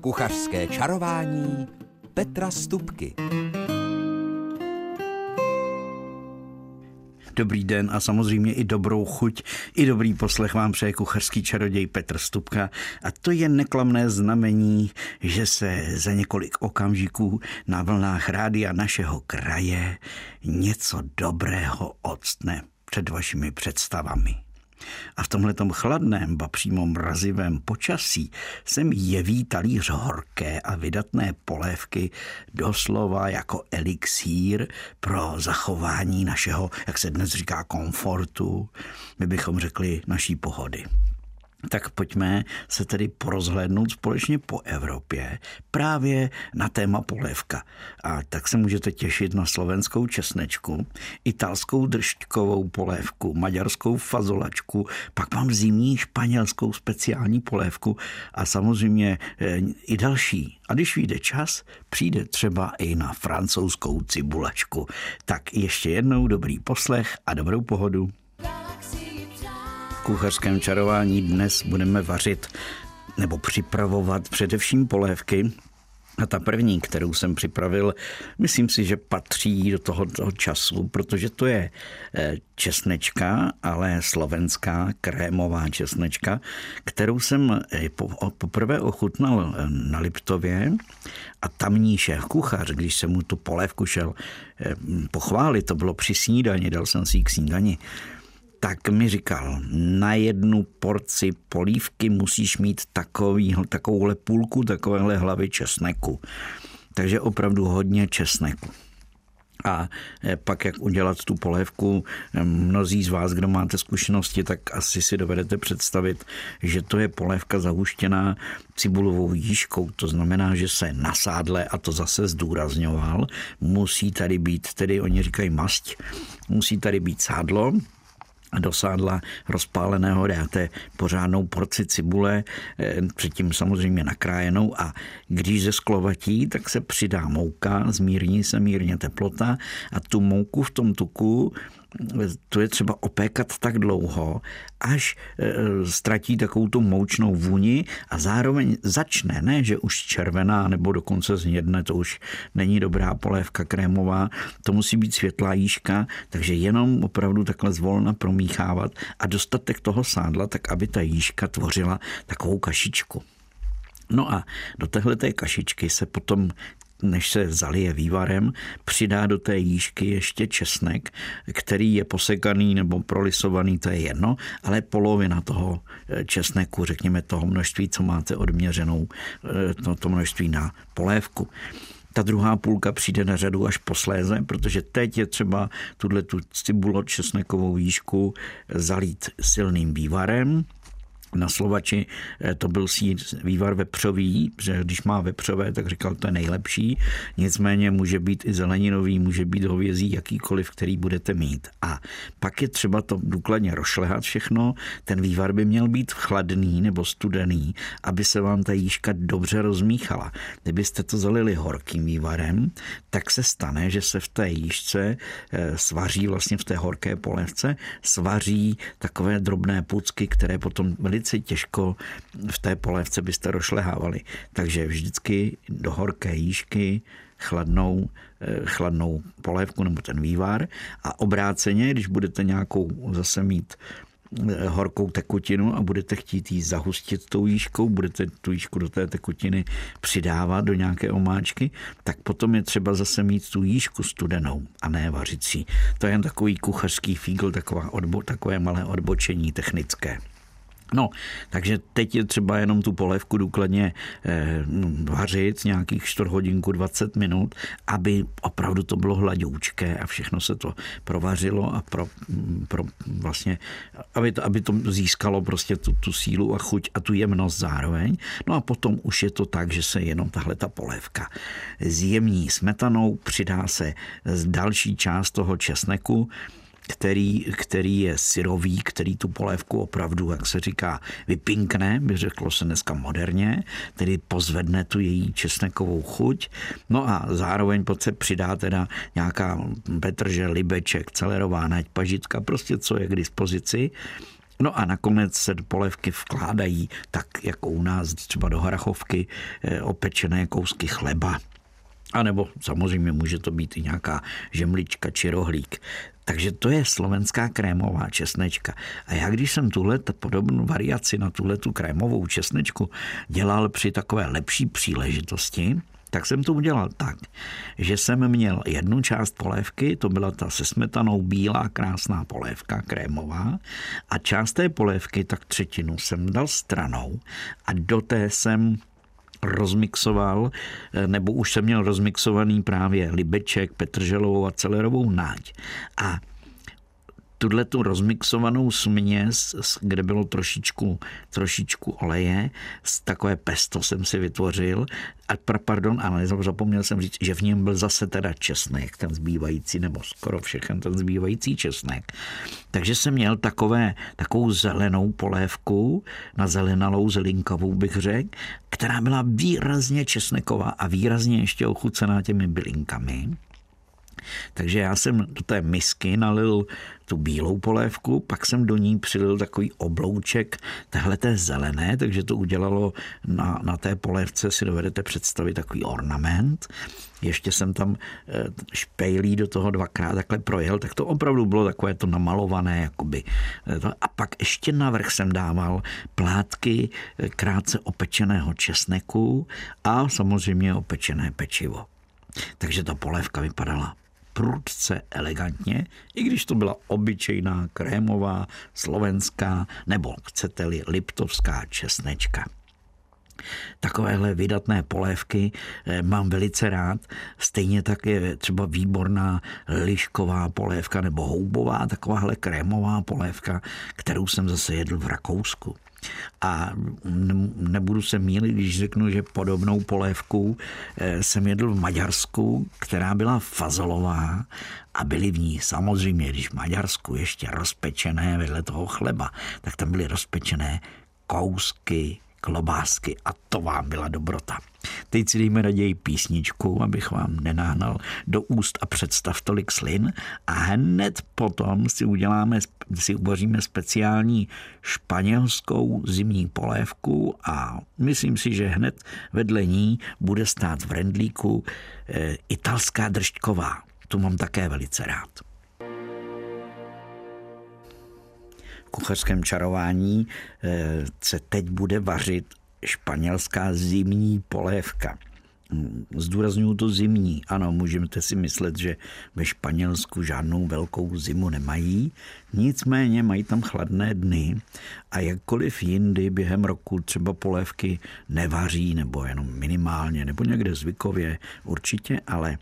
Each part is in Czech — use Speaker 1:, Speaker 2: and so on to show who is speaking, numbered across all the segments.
Speaker 1: Kuchařské čarování Petra Stupky.
Speaker 2: Dobrý den a samozřejmě i dobrou chuť, i dobrý poslech vám přeje kuchařský čaroděj Petr Stupka. A to je neklamné znamení, že se za několik okamžiků na vlnách rádia našeho kraje něco dobrého odstne před vašimi představami. A v tomhletom chladném, ba přímo mrazivém počasí se mi jeví talíř horké a vydatné polévky doslova jako elixír pro zachování našeho, jak se dnes říká, komfortu, my bychom řekli naší pohody tak pojďme se tedy porozhlédnout společně po Evropě právě na téma polévka. A tak se můžete těšit na slovenskou česnečku, italskou držťkovou polévku, maďarskou fazolačku, pak mám zimní španělskou speciální polévku a samozřejmě eh, i další. A když vyjde čas, přijde třeba i na francouzskou cibulačku. Tak ještě jednou dobrý poslech a dobrou pohodu kuchařském čarování dnes budeme vařit nebo připravovat především polévky. A ta první, kterou jsem připravil, myslím si, že patří do toho, toho času, protože to je eh, česnečka, ale slovenská krémová česnečka, kterou jsem eh, poprvé ochutnal eh, na Liptově a tamní šéf kuchař, když jsem mu tu polévku šel pochválit, to bylo při snídani, dal jsem si ji k snídani, tak mi říkal, na jednu porci polívky musíš mít takový, takovouhle půlku takovéhle hlavy česneku. Takže opravdu hodně česneku. A eh, pak, jak udělat tu polévku, eh, mnozí z vás, kdo máte zkušenosti, tak asi si dovedete představit, že to je polévka zahuštěná cibulovou jížkou. To znamená, že se na sádle, a to zase zdůrazňoval, musí tady být, tedy oni říkají mast, musí tady být sádlo, do sádla rozpáleného dáte pořádnou porci cibule, eh, předtím samozřejmě nakrájenou a když ze sklovatí, tak se přidá mouka, zmírní se mírně teplota a tu mouku v tom tuku to je třeba opékat tak dlouho, až e, ztratí takovou tu moučnou vůni a zároveň začne, ne, že už červená nebo dokonce znědne, to už není dobrá polévka krémová, to musí být světlá jížka, takže jenom opravdu takhle zvolna promíchávat a dostatek toho sádla, tak aby ta jížka tvořila takovou kašičku. No a do téhle kašičky se potom než se zalije vývarem, přidá do té jížky ještě česnek, který je posekaný nebo prolisovaný, to je jedno, ale polovina toho eh, česneku, řekněme toho množství, co máte odměřenou, eh, to, to množství na polévku. Ta druhá půlka přijde na řadu až posléze, protože teď je třeba tuhle tu cibulo česnekovou výšku zalít silným vývarem, na Slovači eh, to byl sír vývar vepřový, že když má vepřové, tak říkal, to je nejlepší. Nicméně může být i zeleninový, může být hovězí, jakýkoliv, který budete mít. A pak je třeba to důkladně rošlehat všechno. Ten vývar by měl být chladný nebo studený, aby se vám ta jížka dobře rozmíchala. Kdybyste to zalili horkým vývarem, tak se stane, že se v té jížce eh, svaří vlastně v té horké polevce, svaří takové drobné pucky, které potom velice těžko v té polévce byste rošlehávali. Takže vždycky do horké jížky chladnou, eh, chladnou polévku nebo ten vývar a obráceně, když budete nějakou zase mít eh, horkou tekutinu a budete chtít jí zahustit tou jížkou, budete tu jížku do té tekutiny přidávat do nějaké omáčky, tak potom je třeba zase mít tu jížku studenou a ne vařicí. To je jen takový kuchařský fígl, taková odbo, takové malé odbočení technické. No, takže teď je třeba jenom tu polévku důkladně eh, vařit nějakých 4 hodinku 20 minut, aby opravdu to bylo hladoučké a všechno se to provařilo a pro, pro vlastně, aby to, aby to získalo prostě tu, tu sílu a chuť a tu jemnost zároveň. No a potom už je to tak, že se jenom tahle ta polévka zjemní smetanou, přidá se další část toho česneku, který, který je syrový, který tu polévku opravdu, jak se říká, vypinkne, by řeklo se dneska moderně, tedy pozvedne tu její česnekovou chuť. No a zároveň pod se přidá teda nějaká petržel, libeček, celerová nať, pažitka, prostě co je k dispozici No a nakonec se polévky vkládají tak jako u nás třeba do harachovky eh, opečené kousky chleba. A nebo samozřejmě může to být i nějaká žemlička či rohlík. Takže to je slovenská krémová česnečka. A já když jsem tuhle podobnou variaci na tuhle tu krémovou česnečku dělal při takové lepší příležitosti, tak jsem to udělal tak, že jsem měl jednu část polévky, to byla ta se smetanou bílá krásná polévka krémová a část té polévky, tak třetinu jsem dal stranou a do té jsem rozmixoval, nebo už jsem měl rozmixovaný právě libeček, petrželovou a celerovou náď. A tuhle tu rozmixovanou směs, kde bylo trošičku, trošičku oleje, z takové pesto jsem si vytvořil. A pardon, ale zapomněl jsem říct, že v něm byl zase teda česnek, ten zbývající, nebo skoro všechen ten zbývající česnek. Takže jsem měl takové, takovou zelenou polévku, na zelenalou zelinkavou bych řekl, která byla výrazně česneková a výrazně ještě ochucená těmi bylinkami. Takže já jsem do té misky nalil tu bílou polévku, pak jsem do ní přilil takový oblouček téhle té zelené, takže to udělalo na, na té polévce, si dovedete představit takový ornament. Ještě jsem tam eh, špejlí do toho dvakrát takhle projel, tak to opravdu bylo takové to namalované, jakoby. Eh, a pak ještě navrch jsem dával plátky eh, krátce opečeného česneku a samozřejmě opečené pečivo. Takže ta polévka vypadala prudce elegantně, i když to byla obyčejná krémová, slovenská nebo chcete-li liptovská česnečka. Takovéhle vydatné polévky eh, mám velice rád. Stejně tak je třeba výborná lišková polévka nebo houbová, takováhle krémová polévka, kterou jsem zase jedl v Rakousku. A nebudu se mílit, když řeknu, že podobnou polévku eh, jsem jedl v Maďarsku, která byla fazolová a byly v ní samozřejmě, když v Maďarsku ještě rozpečené vedle toho chleba, tak tam byly rozpečené kousky klobásky a to vám byla dobrota. Teď si dejme raději písničku, abych vám nenáhnal do úst a představ tolik slin a hned potom si uděláme, si uvaříme speciální španělskou zimní polévku a myslím si, že hned vedle ní bude stát v rendlíku e, italská držďková. Tu mám také velice rád. kuchařském čarování eh, se teď bude vařit španělská zimní polévka. Zdůraznuju to zimní. Ano, můžete si myslet, že ve Španělsku žádnou velkou zimu nemají, nicméně mají tam chladné dny a jakkoliv jindy během roku třeba polévky nevaří, nebo jenom minimálně, nebo někde zvykově určitě, ale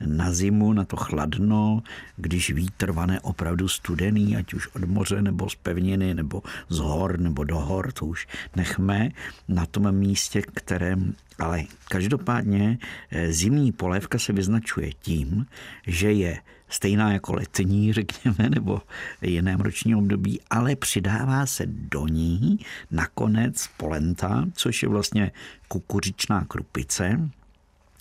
Speaker 2: na zimu, na to chladno, když vítr vane opravdu studený, ať už od moře nebo z pevniny, nebo z hor, nebo do hor, to už nechme. Na tom místě, kterém ale každopádně eh, zimní polévka se vyznačuje tím, že je stejná jako letní, řekněme, nebo jiném ročním období, ale přidává se do ní nakonec polenta, což je vlastně kukuřičná krupice,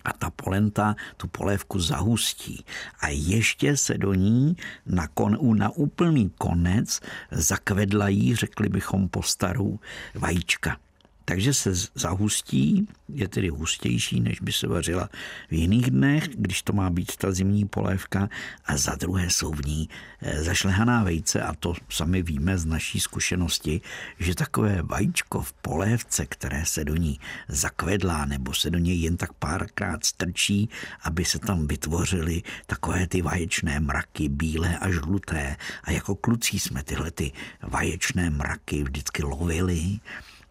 Speaker 2: a ta polenta tu polévku zahustí. A ještě se do ní na, kon, na úplný konec zakvedlají, řekli bychom po starou, vajíčka. Takže se zahustí, je tedy hustější, než by se vařila v jiných dnech, když to má být ta zimní polévka. A za druhé jsou v ní eh, zašlehaná vejce a to sami víme z naší zkušenosti, že takové vajíčko v polévce, které se do ní zakvedlá nebo se do něj jen tak párkrát strčí, aby se tam vytvořily takové ty vaječné mraky, bílé a žluté. A jako kluci jsme tyhle ty vaječné mraky vždycky lovili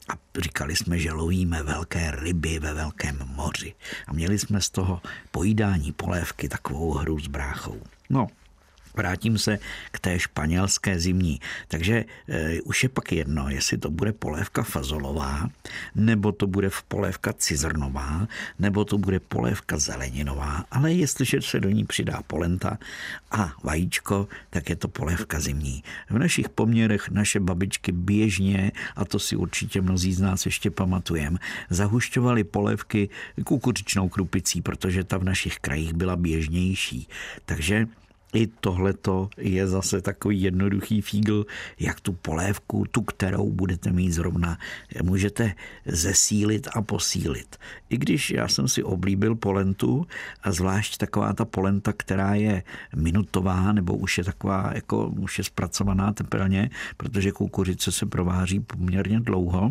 Speaker 2: a říkali jsme, že lovíme velké ryby ve velkém moři. A měli jsme z toho pojídání polévky takovou hru s bráchou. No, Vrátím se k té španělské zimní. Takže e, už je pak jedno, jestli to bude polévka fazolová, nebo to bude v polévka cizrnová, nebo to bude polévka zeleninová, ale jestliže se do ní přidá polenta a vajíčko, tak je to polévka zimní. V našich poměrech naše babičky běžně, a to si určitě mnozí z nás ještě pamatujeme, zahušťovali polévky kukuřičnou krupicí, protože ta v našich krajích byla běžnější. Takže i tohleto je zase takový jednoduchý fígl, jak tu polévku, tu, kterou budete mít zrovna, můžete zesílit a posílit. I když já jsem si oblíbil polentu a zvlášť taková ta polenta, která je minutová nebo už je taková, jako už je zpracovaná teplně, protože kukuřice se prováří poměrně dlouho,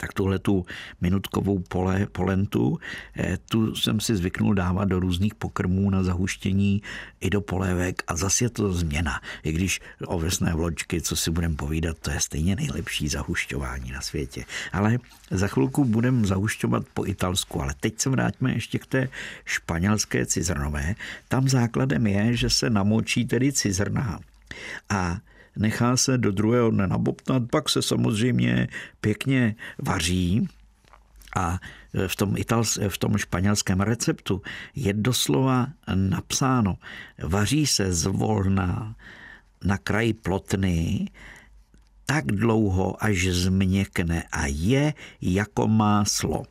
Speaker 2: tak tuhle tu minutkovou pole, polentu, eh, tu jsem si zvyknul dávat do různých pokrmů na zahuštění i do polévek a zase je to změna. I když ovesné vločky, co si budeme povídat, to je stejně nejlepší zahušťování na světě. Ale za chvilku budeme zahušťovat po italsku, ale teď se vrátíme ještě k té španělské cizrnové. Tam základem je, že se namočí tedy cizrna a nechá se do druhého dne nabobtnat, pak se samozřejmě pěkně vaří a v tom, itals, v tom španělském receptu je doslova napsáno, vaří se zvolna na kraji plotny tak dlouho, až změkne a je jako máslo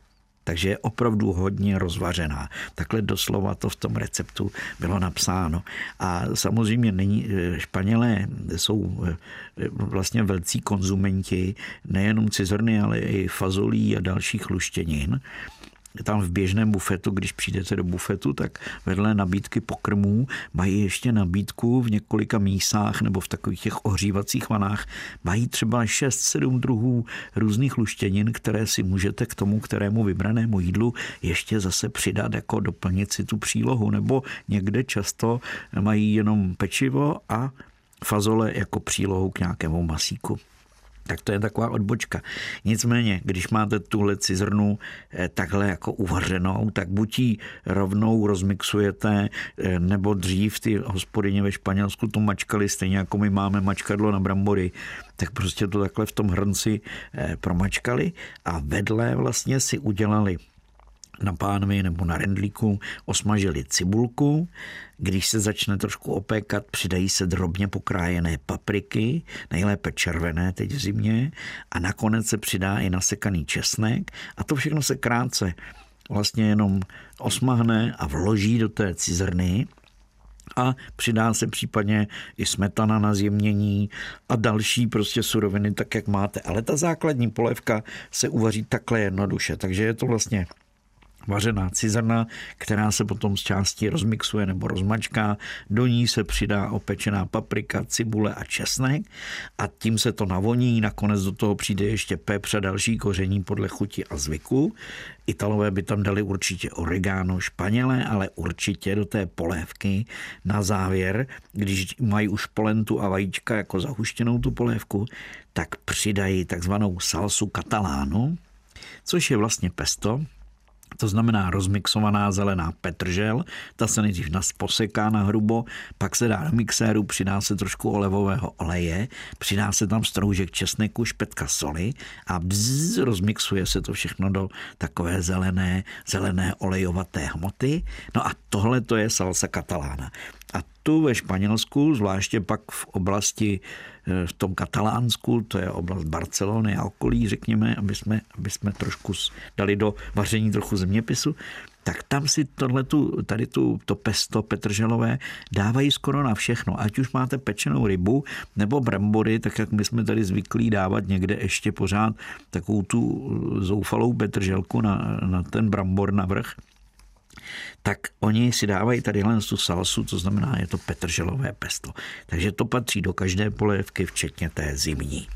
Speaker 2: takže je opravdu hodně rozvařená. Takhle doslova to v tom receptu bylo napsáno. A samozřejmě není, eh, Španělé jsou eh, vlastně velcí konzumenti nejenom cizrny, ale i fazolí a dalších luštěnin tam v běžném bufetu, když přijdete do bufetu, tak vedle nabídky pokrmů mají ještě nabídku v několika mísách nebo v takových těch ohřívacích vanách. Mají třeba 6-7 druhů různých luštěnin, které si můžete k tomu, kterému vybranému jídlu ještě zase přidat, jako doplnit si tu přílohu. Nebo někde často mají jenom pečivo a fazole jako přílohu k nějakému masíku tak to je taková odbočka. Nicméně, když máte tuhle cizrnu eh, takhle jako uvařenou, tak buď ji rovnou rozmixujete, eh, nebo dřív ty hospodyně ve Španělsku to mačkali, stejně jako my máme mačkadlo na brambory, tak prostě to takhle v tom hrnci eh, promačkali a vedle vlastně si udělali na pánvi nebo na rendlíku osmažili cibulku. Když se začne trošku opékat, přidají se drobně pokrájené papriky, nejlépe červené teď v zimě, a nakonec se přidá i nasekaný česnek a to všechno se krátce vlastně jenom osmahne a vloží do té cizrny a přidá se případně i smetana na zjemnění a další prostě suroviny, tak jak máte. Ale ta základní polévka se uvaří takhle jednoduše, takže je to vlastně vařená cizrna, která se potom z části rozmixuje nebo rozmačká. Do ní se přidá opečená paprika, cibule a česnek a tím se to navoní. Nakonec do toho přijde ještě pepř a další koření podle chuti a zvyku. Italové by tam dali určitě oregano, španělé, ale určitě do té polévky na závěr, když mají už polentu a vajíčka jako zahuštěnou tu polévku, tak přidají takzvanou salsu katalánu, což je vlastně pesto, to znamená rozmixovaná zelená petržel, ta se nejdřív poseká na hrubo, pak se dá do mixéru, přidá se trošku olevového oleje, přidá se tam stroužek česneku, špetka soli a bzz, rozmixuje se to všechno do takové zelené, zelené olejovaté hmoty. No a tohle to je salsa katalána. A tu ve Španělsku, zvláště pak v oblasti v tom Katalánsku, to je oblast Barcelony a okolí, řekněme, aby jsme, aby jsme trošku dali do vaření trochu zeměpisu, tak tam si tohletu, tady tu, to pesto petrželové dávají skoro na všechno. Ať už máte pečenou rybu nebo brambory, tak jak my jsme tady zvyklí dávat někde ještě pořád takovou tu zoufalou petrželku na, na ten brambor na vrch, tak oni si dávají tady tu salsu, to znamená, je to petrželové pesto. Takže to patří do každé polévky, včetně té zimní.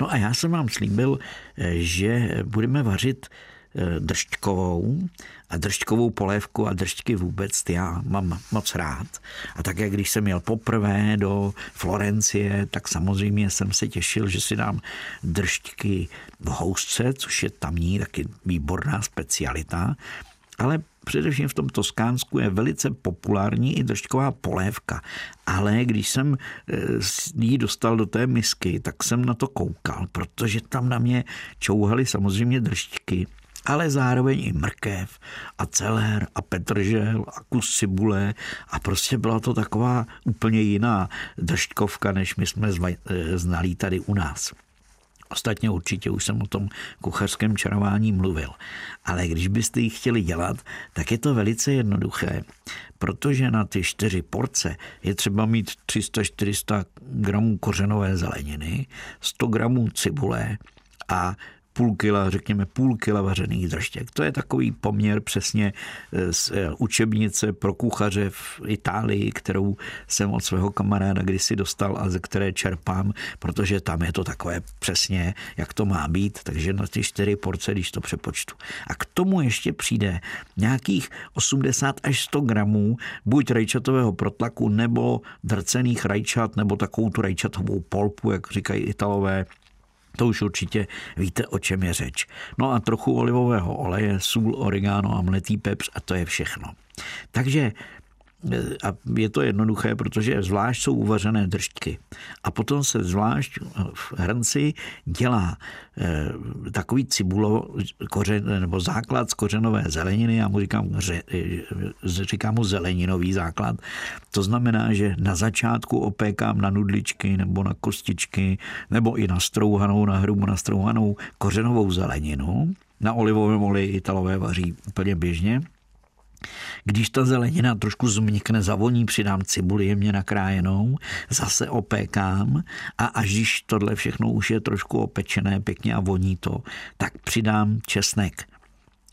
Speaker 2: No a já jsem vám slíbil, eh, že budeme vařit eh, držťkovou a držťkovou polévku a držťky vůbec já mám moc rád. A také když jsem jel poprvé do Florencie, tak samozřejmě jsem se těšil, že si dám držťky v housce, což je tamní taky výborná specialita. Ale především v tom Toskánsku je velice populární i držďková polévka. Ale když jsem eh, ji dostal do té misky, tak jsem na to koukal, protože tam na mě čouhaly samozřejmě držďky ale zároveň i mrkev a celer a petržel a kus cibule a prostě byla to taková úplně jiná držďkovka, než my jsme eh, znali tady u nás. Ostatně určitě už jsem o tom kuchařském čarování mluvil. Ale když byste ji chtěli dělat, tak je to velice jednoduché, protože na ty čtyři porce je třeba mít 300-400 gramů kořenové zeleniny, 100 gramů cibule a půl kila, řekněme půl kila vařených držtěk. To je takový poměr přesně eh, z eh, učebnice pro kuchaře v Itálii, kterou jsem od svého kamaráda kdysi dostal a ze které čerpám, protože tam je to takové přesně, jak to má být, takže na ty čtyři porce, když to přepočtu. A k tomu ještě přijde nějakých 80 až 100 gramů buď rajčatového protlaku, nebo drcených rajčat, nebo takovou tu rajčatovou polpu, jak říkají Italové, to už určitě víte, o čem je řeč. No a trochu olivového oleje, sůl, oregano a mletý pepř a to je všechno. Takže a je to jednoduché, protože zvlášť jsou uvařené držky. A potom se zvlášť v hrnci dělá eh, takový cibulo, kořen, nebo základ z kořenové zeleniny, já mu říkám, eh, říkám mu zeleninový základ. To znamená, že na začátku opékám na nudličky nebo na kostičky, nebo i na strouhanou, na hrubu na strouhanou kořenovou zeleninu. Na olivovém oleji Italové vaří úplně běžně když ta zelenina trošku zmnikne, zavoní, přidám cibuli jemně nakrájenou, zase opékám a až když tohle všechno už je trošku opečené pěkně a voní to, tak přidám česnek.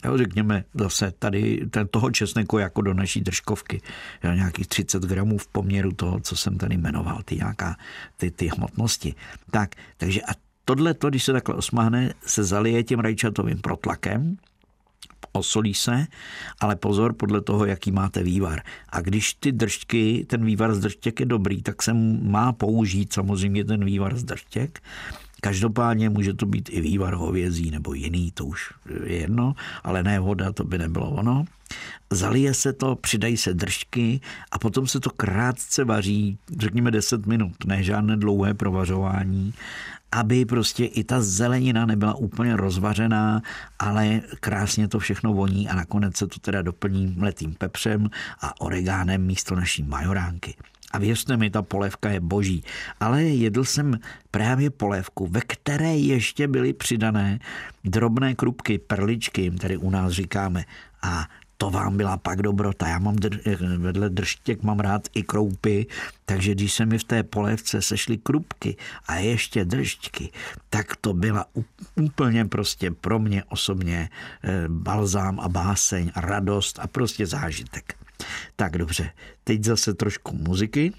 Speaker 2: Jo, řekněme zase tady ten, toho česneku jako do naší držkovky. Jo, nějakých 30 gramů v poměru toho, co jsem tady jmenoval, ty, nějaká, ty, ty hmotnosti. Tak, takže a tohle, když se takhle osmáhne, se zalije tím rajčatovým protlakem, osolí se, ale pozor podle toho, jaký máte vývar. A když ty držky, ten vývar z držtěk je dobrý, tak se má použít samozřejmě ten vývar z držtěk. Každopádně může to být i vývar hovězí nebo jiný, to už je jedno, ale ne voda, to by nebylo ono. Zalije se to, přidají se držky a potom se to krátce vaří, řekněme 10 minut, ne žádné dlouhé provařování aby prostě i ta zelenina nebyla úplně rozvařená, ale krásně to všechno voní a nakonec se to teda doplní mletým pepřem a oregánem místo naší majoránky. A věřte mi, ta polévka je boží. Ale jedl jsem právě polévku, ve které ještě byly přidané drobné krupky, perličky, tady u nás říkáme. A to vám byla pak dobrota. Já mám dr- vedle držtěk mám rád i kroupy, takže když se mi v té polévce sešly krupky a ještě držťky, tak to byla úplně prostě pro mě osobně eh, balzám a báseň a radost a prostě zážitek. Tak dobře, teď zase trošku muziky.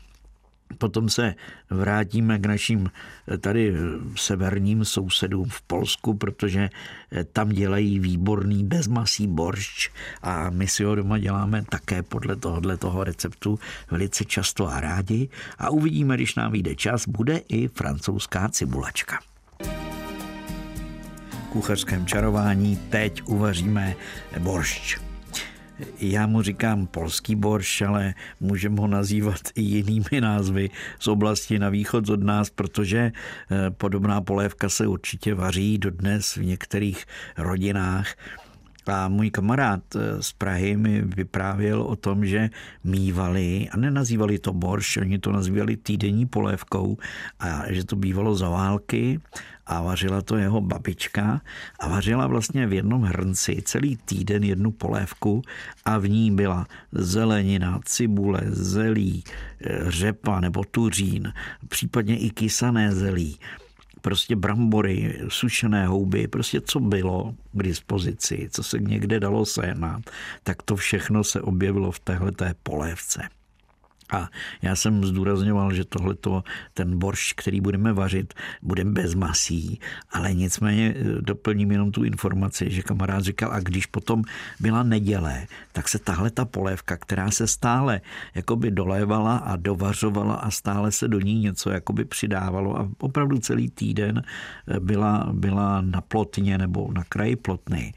Speaker 2: Potom se vrátíme k našim eh, tady severním sousedům v Polsku, protože eh, tam dělají výborný bezmasý boršč a my si ho doma děláme také podle tohohle toho receptu velice často a rádi a uvidíme, když nám vyjde čas, bude i francouzská cibulačka kuchařském čarování teď uvaříme boršč. Já mu říkám polský borš, ale můžeme ho nazývat i jinými názvy z oblasti na východ od nás, protože eh, podobná polévka se určitě vaří dodnes v některých rodinách. A můj kamarád eh, z Prahy mi vyprávěl o tom, že mývali, a nenazývali to borš, oni to nazývali týdenní polévkou, a že to bývalo za války a vařila to jeho babička a vařila vlastně v jednom hrnci celý týden jednu polévku a v ní byla zelenina, cibule, zelí, eh, řepa nebo tuřín, případně i kysané zelí prostě brambory, sušené houby, prostě co bylo k dispozici, co se někde dalo sehnat, tak to všechno se objevilo v téhle polévce. A já jsem zdůrazňoval, že tohle ten borš, který budeme vařit, bude bez masí, ale nicméně eh, doplním jenom tu informaci, že kamarád říkal, a když potom byla neděle, tak se tahle ta polévka, která se stále jakoby dolévala a dovařovala a stále se do ní něco jakoby přidávalo a opravdu celý týden eh, byla, byla na plotně nebo na kraji plotny,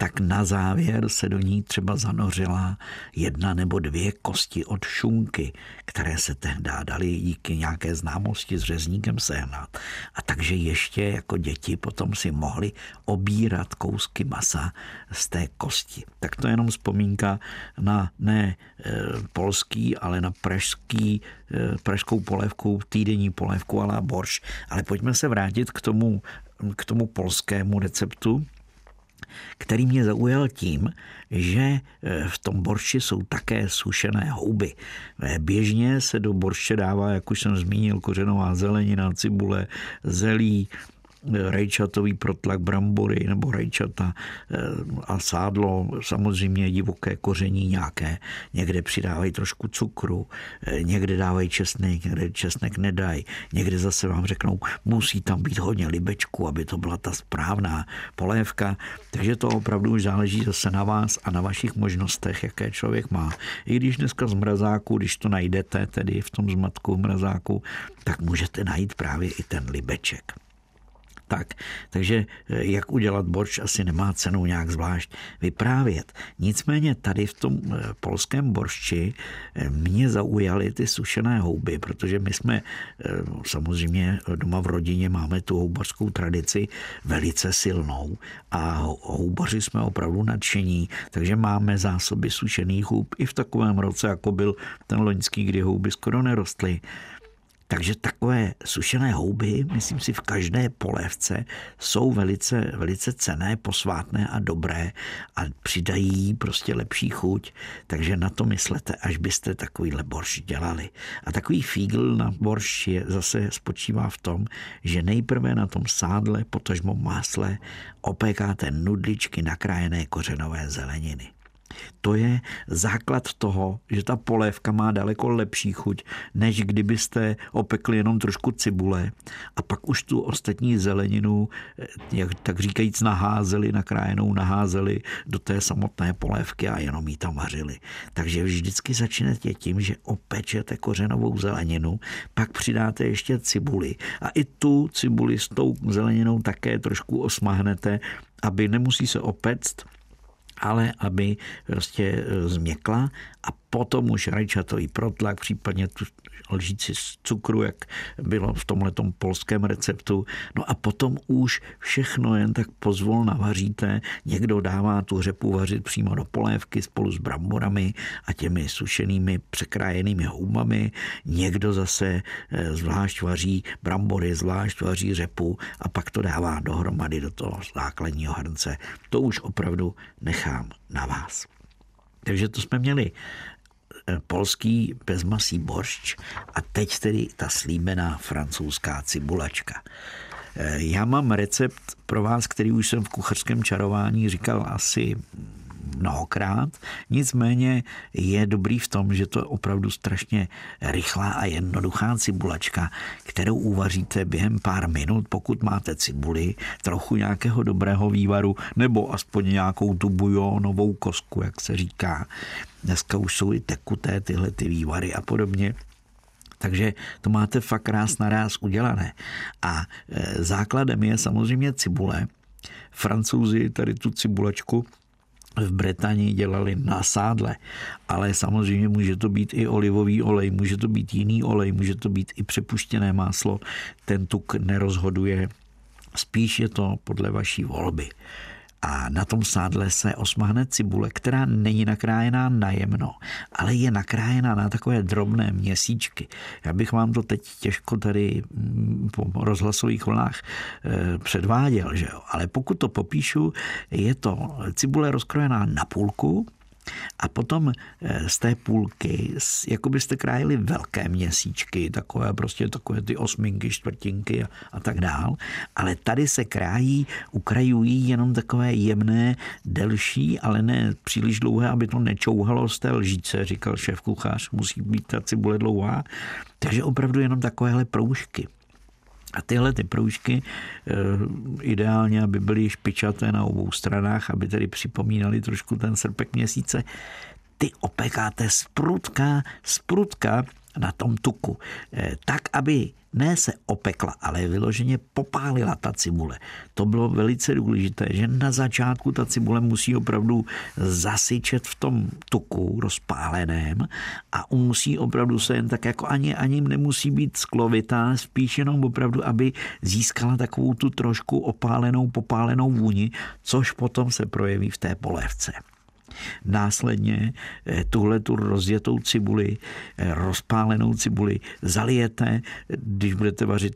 Speaker 2: tak na závěr se do ní třeba zanořila jedna nebo dvě kosti od šunky, které se tehdy dali díky nějaké známosti s řezníkem sehnat. A takže ještě jako děti potom si mohli obírat kousky masa z té kosti. Tak to je jenom vzpomínka na ne e, polský, ale na pražský, e, pražskou polévku, týdenní polévku ale borš. Ale pojďme se vrátit k tomu, k tomu polskému receptu, který mě zaujal tím, že e, v tom borši jsou také sušené houby. E, běžně se do borše dává, jak už jsem zmínil, kořenová zelenina, cibule, zelí, rajčatový protlak brambory nebo rajčata eh, a sádlo, samozřejmě divoké koření nějaké. Někde přidávají trošku cukru, eh, někde dávají česnek, někde česnek nedají, někde zase vám řeknou, musí tam být hodně libečku, aby to byla ta správná polévka. Takže to opravdu už záleží zase na vás a na vašich možnostech, jaké člověk má. I když dneska z mrazáku, když to najdete tedy v tom zmatku mrazáku, tak můžete najít právě i ten libeček tak. Takže eh, jak udělat borč asi nemá cenu nějak zvlášť vyprávět. Nicméně tady v tom eh, polském boršči eh, mě zaujaly ty sušené houby, protože my jsme samozřejmě doma v rodině máme tu houbařskou tradici velice silnou a houbaři jsme opravdu nadšení, takže máme zásoby sušených hub i v takovém roce, jako byl ten loňský, kdy houby skoro nerostly. Takže takové sušené houby, myslím si, v každé polévce jsou velice, velice cené, posvátné a dobré a přidají prostě lepší chuť. Takže na to myslete, až byste takovýhle borš dělali. A takový fígl na borš je zase spočívá v tom, že nejprve na tom sádle, potažmo másle, opékáte nudličky nakrájené kořenové zeleniny. To je základ toho, že ta polévka má daleko lepší chuť, než kdybyste opekli jenom trošku cibule a pak už tu ostatní zeleninu, eh, jak tak říkajíc, naházeli, nakrájenou naházeli do té samotné polévky a jenom ji tam vařili. Takže vždycky začnete tím, že opečete kořenovou zeleninu, pak přidáte ještě cibuli a i tu cibuli s tou zeleninou také trošku osmahnete, aby nemusí se opect, ale aby prostě e, změkla a potom už rajčatový protlak, případně tu lžíci z cukru, jak bylo v tomhle polském receptu. No a potom už všechno jen tak pozvolna vaříte. Někdo dává tu řepu vařit přímo do polévky spolu s bramborami a těmi sušenými překrájenými houbami. Někdo zase eh, zvlášť vaří brambory, zvlášť vaří řepu a pak to dává dohromady do toho základního hrnce. To už opravdu nechám na vás. Takže to jsme měli polský bezmasý boršč a teď tedy ta slíbená francouzská cibulačka. Eh, já mám recept pro vás, který už jsem v kuchařském čarování říkal asi mnohokrát. Nicméně je dobrý v tom, že to je opravdu strašně rychlá a jednoduchá cibulačka, kterou uvaříte během pár minut, pokud máte cibuli, trochu nějakého dobrého vývaru, nebo aspoň nějakou tu bujonovou kosku, jak se říká. Dneska už jsou i tekuté tyhle ty vývary a podobně. Takže to máte fakt ráz na ráz udělané. A e, základem je samozřejmě cibule. Francouzi tady tu cibulečku v Británii dělali na sádle, ale samozřejmě může to být i olivový olej, může to být jiný olej, může to být i přepuštěné máslo. Ten tuk nerozhoduje, spíš je to podle vaší volby a na tom sádle se osmahne cibule, která není nakrájená najemno, ale je nakrájená na takové drobné měsíčky. Já bych vám to teď těžko tady mm, po rozhlasových vlnách eh, předváděl, že jo? ale pokud to popíšu, je to cibule rozkrojená na půlku, a potom eh, z té půlky, jako byste krájeli velké měsíčky, takové prostě takové ty osminky, čtvrtinky a, a tak dál, ale tady se krájí, ukrajují jenom takové jemné, delší, ale ne příliš dlouhé, aby to nečouhalo z té lžíce, říkal šéf kuchař, musí být ta cibule dlouhá, takže opravdu jenom takovéhle proužky. A tyhle ty proužky eh, ideálně, aby byly špičaté na obou stranách, aby tedy připomínali trošku ten srpek měsíce, ty opekáte z prutka, z prutka na tom tuku. Eh, tak, aby ne se opekla, ale vyloženě popálila ta cibule. To bylo velice důležité, že na začátku ta cibule musí opravdu zasyčet v tom tuku rozpáleném a musí opravdu se jen tak jako ani, ani nemusí být sklovitá, spíš jenom opravdu, aby získala takovou tu trošku opálenou, popálenou vůni, což potom se projeví v té polévce. Následně eh, tuhle tu rozjetou cibuli, eh, rozpálenou cibuli zalijete, když budete vařit,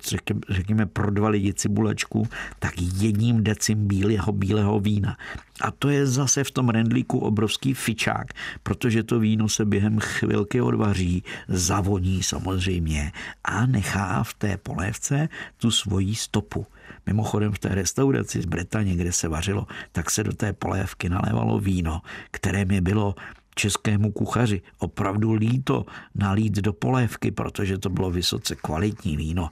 Speaker 2: řekněme, pro dva lidi cibulačku, tak jedním decim bílého, bílého vína. A to je zase v tom rendlíku obrovský fičák, protože to víno se během chvilky odvaří, zavoní samozřejmě a nechá v té polévce tu svoji stopu. Mimochodem v té restauraci z Bretaně, kde se vařilo, tak se do té polévky nalévalo víno, které mi bylo českému kuchaři opravdu líto nalít do polévky, protože to bylo vysoce kvalitní víno.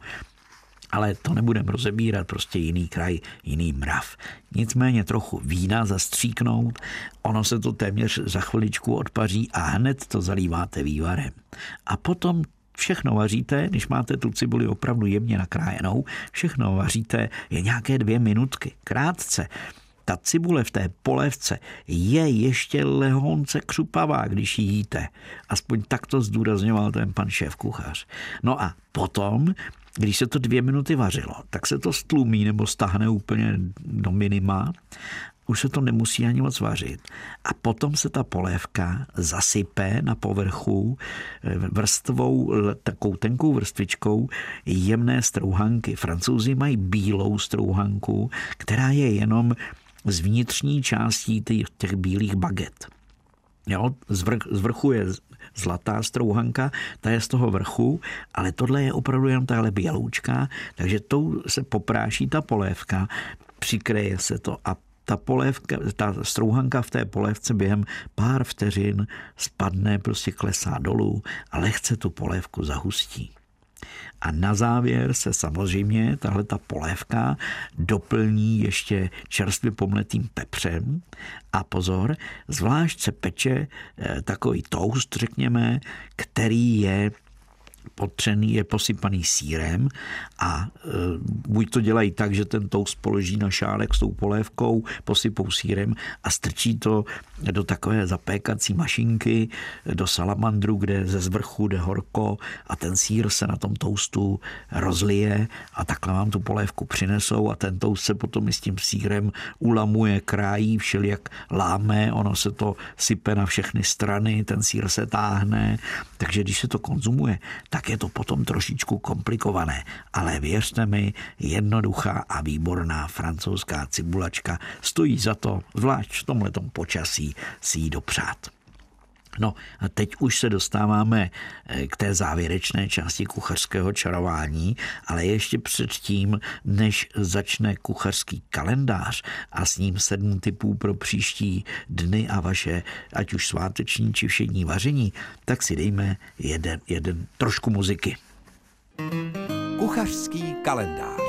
Speaker 2: Ale to nebudeme rozebírat, prostě jiný kraj, jiný mrav. Nicméně trochu vína zastříknout, ono se to téměř za chviličku odpaří a hned to zalíváte vývarem. A potom všechno vaříte, když máte tu cibuli opravdu jemně nakrájenou, všechno vaříte je nějaké dvě minutky, krátce. Ta cibule v té polévce je ještě lehonce křupavá, když ji jíte. Aspoň tak to zdůrazňoval ten pan šéf kuchař. No a potom, když se to dvě minuty vařilo, tak se to stlumí nebo stahne úplně do minima už se to nemusí ani moc vařit. A potom se ta polévka zasype na povrchu eh, vrstvou, takovou tenkou vrstvičkou jemné strouhanky. Francouzi mají bílou strouhanku, která je jenom z vnitřní částí těch, těch bílých baget. Jo, z, vrch, z vrchu je zlatá strouhanka, ta je z toho vrchu, ale tohle je opravdu jenom tahle běloučka, takže tou se popráší ta polévka, přikryje se to a ta, polévka, ta strouhanka v té polévce během pár vteřin spadne, prostě klesá dolů a lehce tu polévku zahustí. A na závěr se samozřejmě tahle ta polévka doplní ještě čerstvě pomletým pepřem. A pozor, zvlášť se peče eh, takový toast, řekněme, který je potřený, je posypaný sírem a e, buď to dělají tak, že ten toast položí na šálek s tou polévkou, posypou sírem a strčí to do takové zapékací mašinky, do salamandru, kde ze zvrchu jde horko a ten sír se na tom toustu rozlije a takhle vám tu polévku přinesou a ten toast se potom i s tím sírem ulamuje, krájí, všelijak láme, ono se to sype na všechny strany, ten sír se táhne, takže když se to konzumuje, tak je to potom trošičku komplikované. Ale věřte mi, jednoduchá a výborná francouzská cibulačka stojí za to, zvlášť v tomhletom počasí, si ji dopřát. No a teď už se dostáváme eh, k té závěrečné části kuchařského čarování, ale ještě předtím, než začne kuchařský kalendář a s ním sedm typů pro příští dny a vaše, ať už sváteční či všední vaření, tak si dejme jeden, jeden trošku muziky.
Speaker 1: Kuchařský kalendář.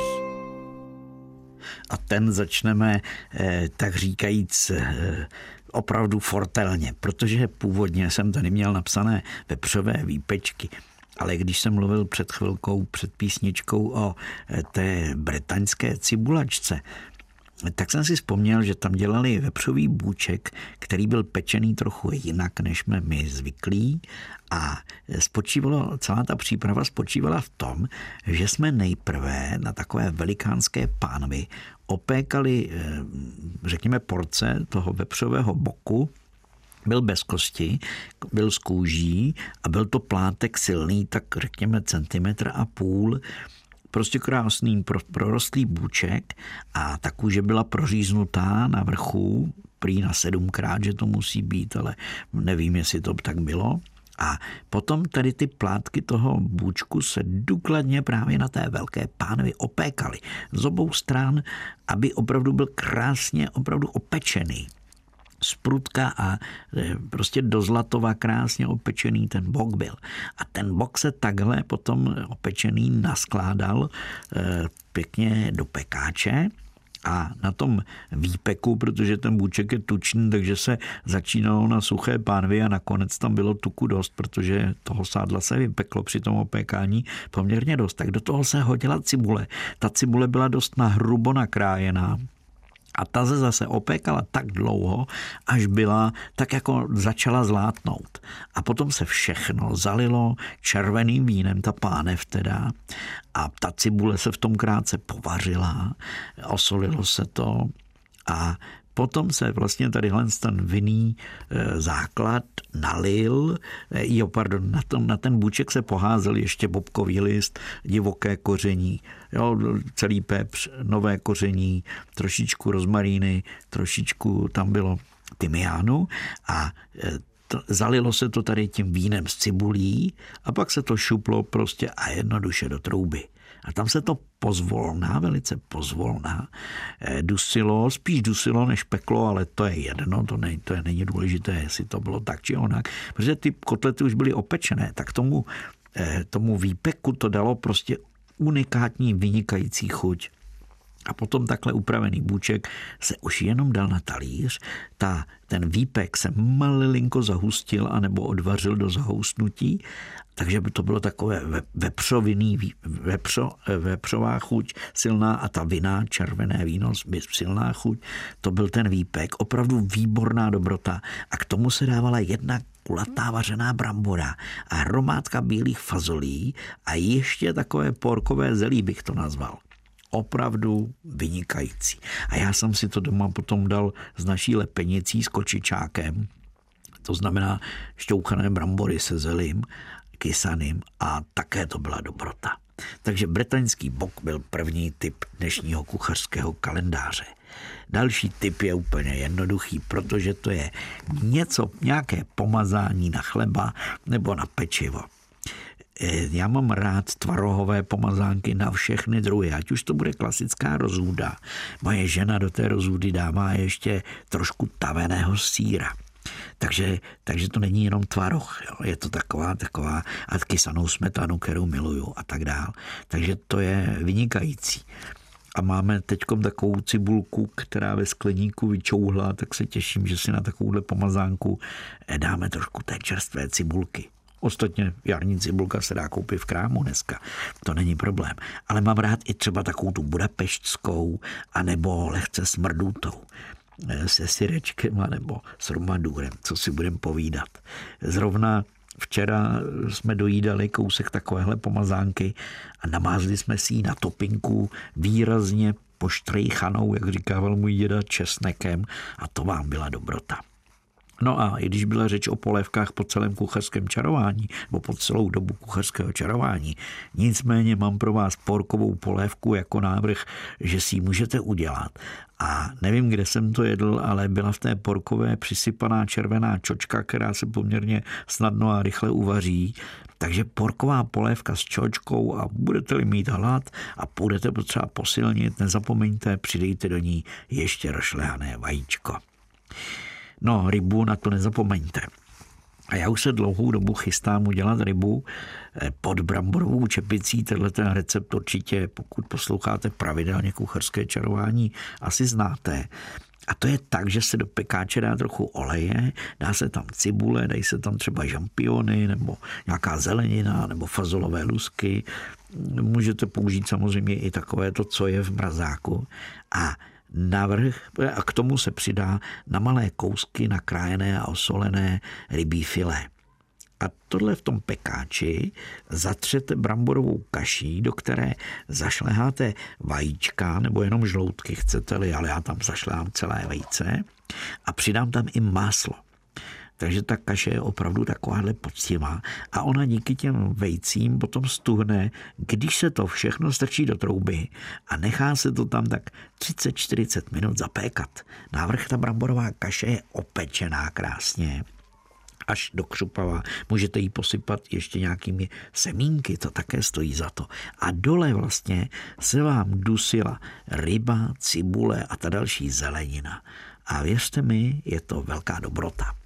Speaker 2: A ten začneme, eh, tak říkajíc, eh, opravdu fortelně, protože původně jsem tady měl napsané vepřové výpečky. Ale když jsem mluvil před chvilkou, před písničkou o eh, té bretaňské cibulačce, tak jsem si vzpomněl, že tam dělali vepřový bůček, který byl pečený trochu jinak, než jsme my zvyklí. A spočívalo, celá ta příprava spočívala v tom, že jsme nejprve na takové velikánské pánvi opékali, eh, řekněme, porce toho vepřového boku, byl bez kosti, byl z kůží a byl to plátek silný, tak řekněme centimetr a půl, prostě krásný prorostlý bůček a ta kůže byla proříznutá na vrchu, prý na sedmkrát, že to musí být, ale nevím, jestli to tak bylo. A potom tady ty plátky toho bůčku se důkladně právě na té velké pánvi opékaly z obou stran, aby opravdu byl krásně opravdu opečený sprutka a e, prostě do zlatova krásně opečený ten bok byl. A ten bok se takhle potom opečený naskládal e, pěkně do pekáče A na tom výpeku, protože ten bůček je tučný, takže se začínalo na suché pánvy a nakonec tam bylo tuku dost, protože toho sádla se vypeklo při tom opékání poměrně dost. Tak do toho se hodila cibule. Ta cibule byla dost nahrubo nakrájená a ta se zase opékala tak dlouho, až byla tak jako začala zlátnout. A potom se všechno zalilo červeným vínem, ta pánev teda. A ta cibule se v tom krátce povařila, osolilo se to a Potom se vlastně tady ten vinný e, základ nalil, e, jo, pardon, na, tom, na ten buček se poházel ještě bobkový list, divoké koření, jo, celý pepř, nové koření, trošičku rozmaríny, trošičku tam bylo tymiánu a e, to, zalilo se to tady tím vínem s cibulí a pak se to šuplo prostě a jednoduše do trouby. A tam se to pozvolná, velice pozvolná, eh, dusilo, spíš dusilo než peklo, ale to je jedno, to, ne, to je, není důležité, jestli to bylo tak či onak, protože ty kotlety už byly opečené, tak tomu, eh, tomu výpeku to dalo prostě unikátní, vynikající chuť. A potom takhle upravený bůček se už jenom dal na talíř, ta, ten výpek se malilinko zahustil anebo odvařil do zahoustnutí, takže by to bylo takové vepřoviný, vepřo, vepřová chuť silná a ta vina, červené víno, silná chuť, to byl ten výpek, opravdu výborná dobrota. A k tomu se dávala jedna kulatá vařená brambora a hromádka bílých fazolí a ještě takové porkové zelí bych to nazval opravdu vynikající. A já jsem si to doma potom dal s naší lepenicí s kočičákem, to znamená šťouchané brambory se zelím, kysaným a také to byla dobrota. Takže bretaňský bok byl první typ dnešního kuchařského kalendáře. Další typ je úplně jednoduchý, protože to je něco, nějaké pomazání na chleba nebo na pečivo. Eh, já mám rád tvarohové pomazánky na všechny druhy, ať už to bude klasická rozůda. Moje žena do té rozůdy dává ještě trošku taveného síra. Takže, takže to není jenom tvaroh, jo. je to taková, taková a kysanou smetanu, kterou miluju a tak dál. Takže to je vynikající. A máme teď takovou cibulku, která ve skleníku vyčouhla, tak se těším, že si na takovouhle pomazánku dáme trošku té čerstvé cibulky. Ostatně jarní cibulka se dá koupit v krámu dneska, to není problém. Ale mám rád i třeba takovou tu budapeštskou, anebo lehce smrdutou eh, se syrečkem nebo s romadůrem, co si budeme povídat. Zrovna Včera jsme dojídali kousek takovéhle pomazánky a namázli jsme si ji na topinku výrazně poštrejchanou, jak říkával můj děda, česnekem a to vám byla dobrota. No a i když byla řeč o polévkách po celém kuchařském čarování, nebo po celou dobu kuchařského čarování, nicméně mám pro vás porkovou polévku jako návrh, že si ji můžete udělat. A nevím, kde jsem to jedl, ale byla v té porkové přisypaná červená čočka, která se poměrně snadno a rychle uvaří. Takže porková polévka s čočkou a budete-li mít hlad a budete potřeba posilnit, nezapomeňte, přidejte do ní ještě rošlehané vajíčko. No, rybu na to nezapomeňte. A já už se dlouhou dobu chystám udělat rybu eh, pod bramborovou čepicí. Tenhle ten recept určitě, pokud posloucháte pravidelně kucharské čarování, asi znáte. A to je tak, že se do pekáče dá trochu oleje, dá se tam cibule, dají se tam třeba žampiony nebo nějaká zelenina nebo fazolové lusky. Můžete použít samozřejmě i takové to, co je v mrazáku. A navrh a k tomu se přidá na malé kousky nakrájené a osolené rybí filé. A tohle v tom pekáči zatřete bramborovou kaší, do které zašleháte vajíčka nebo jenom žloutky, chcete-li, ale já tam zašlehám celé vejce a přidám tam i máslo. Takže ta kaše je opravdu takováhle poctivá a ona díky těm vejcím potom stuhne, když se to všechno strčí do trouby a nechá se to tam tak 30-40 minut zapékat. Návrh ta bramborová kaše je opečená krásně až do křupava. Můžete ji posypat ještě nějakými semínky, to také stojí za to. A dole vlastně se vám dusila ryba, cibule a ta další zelenina. A věřte mi, je to velká dobrota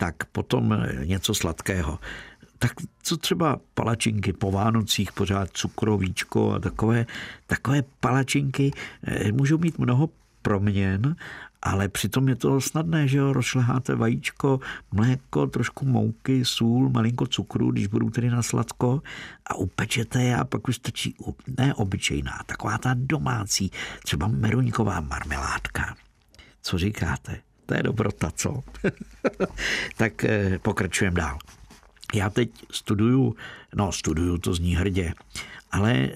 Speaker 2: tak potom něco sladkého. tak co třeba palačinky po Vánocích, pořád cukrovíčko a takové, takové palačinky eh, můžou mít mnoho proměn, ale přitom je to snadné, že jo, rozšleháte vajíčko, mléko, trošku mouky, sůl, malinko cukru, když budou tedy na sladko a upečete je a pak už stačí ne obyčejná, taková ta domácí, třeba meruňková marmeládka. Co říkáte? To je dobrota, co? tak eh, pokračujeme dál. Já teď studuju, no studuju, to zní hrdě, ale e,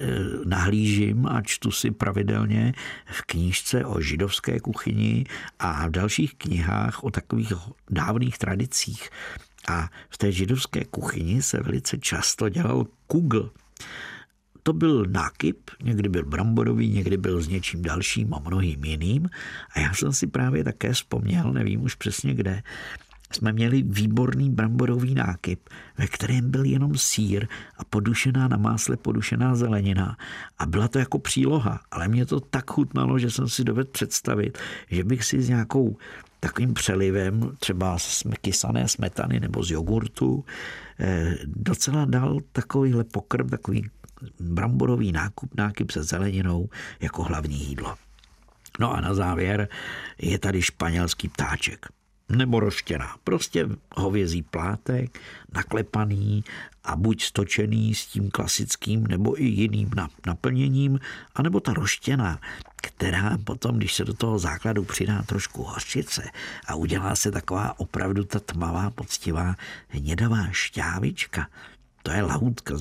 Speaker 2: nahlížím a čtu si pravidelně v knížce o židovské kuchyni a v dalších knihách o takových dávných tradicích. A v té židovské kuchyni se velice často dělal kugl. To byl nákyp, někdy byl bramborový, někdy byl s něčím dalším a mnohým jiným. A já jsem si právě také vzpomněl, nevím už přesně kde, jsme měli výborný bramborový nákyp, ve kterém byl jenom sír a podušená na másle podušená zelenina. A byla to jako příloha, ale mě to tak chutnalo, že jsem si dovedl představit, že bych si s nějakou takovým přelivem, třeba z kysané smetany nebo z jogurtu, eh, docela dal takovýhle pokrm, takový bramborový nákup, nákyp se zeleninou jako hlavní jídlo. No a na závěr je tady španělský ptáček nebo roštěná. Prostě hovězí plátek, naklepaný a buď stočený s tím klasickým nebo i jiným naplněním, anebo ta roštěná, která potom, když se do toho základu přidá trošku hořčice a udělá se taková opravdu ta tmavá, poctivá, hnědavá šťávička, to je lahůdka,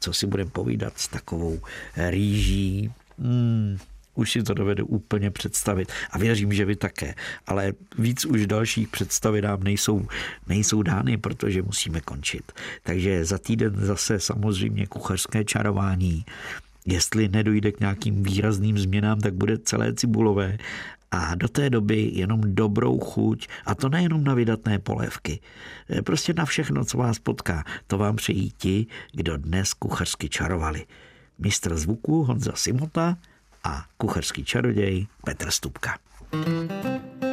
Speaker 2: co si budeme povídat s takovou rýží, mm, už si to dovedu úplně představit a věřím, že vy také. Ale víc už dalších představy nám nejsou, nejsou dány, protože musíme končit. Takže za týden zase samozřejmě kuchařské čarování. Jestli nedojde k nějakým výrazným změnám, tak bude celé cibulové a do té doby jenom dobrou chuť, a to nejenom na vydatné polévky. Prostě na všechno, co vás potká, to vám přejí ti, kdo dnes kuchařsky čarovali. Mistr zvuku Honza Simota, a kucharský čaroděj Petr Stupka. thank you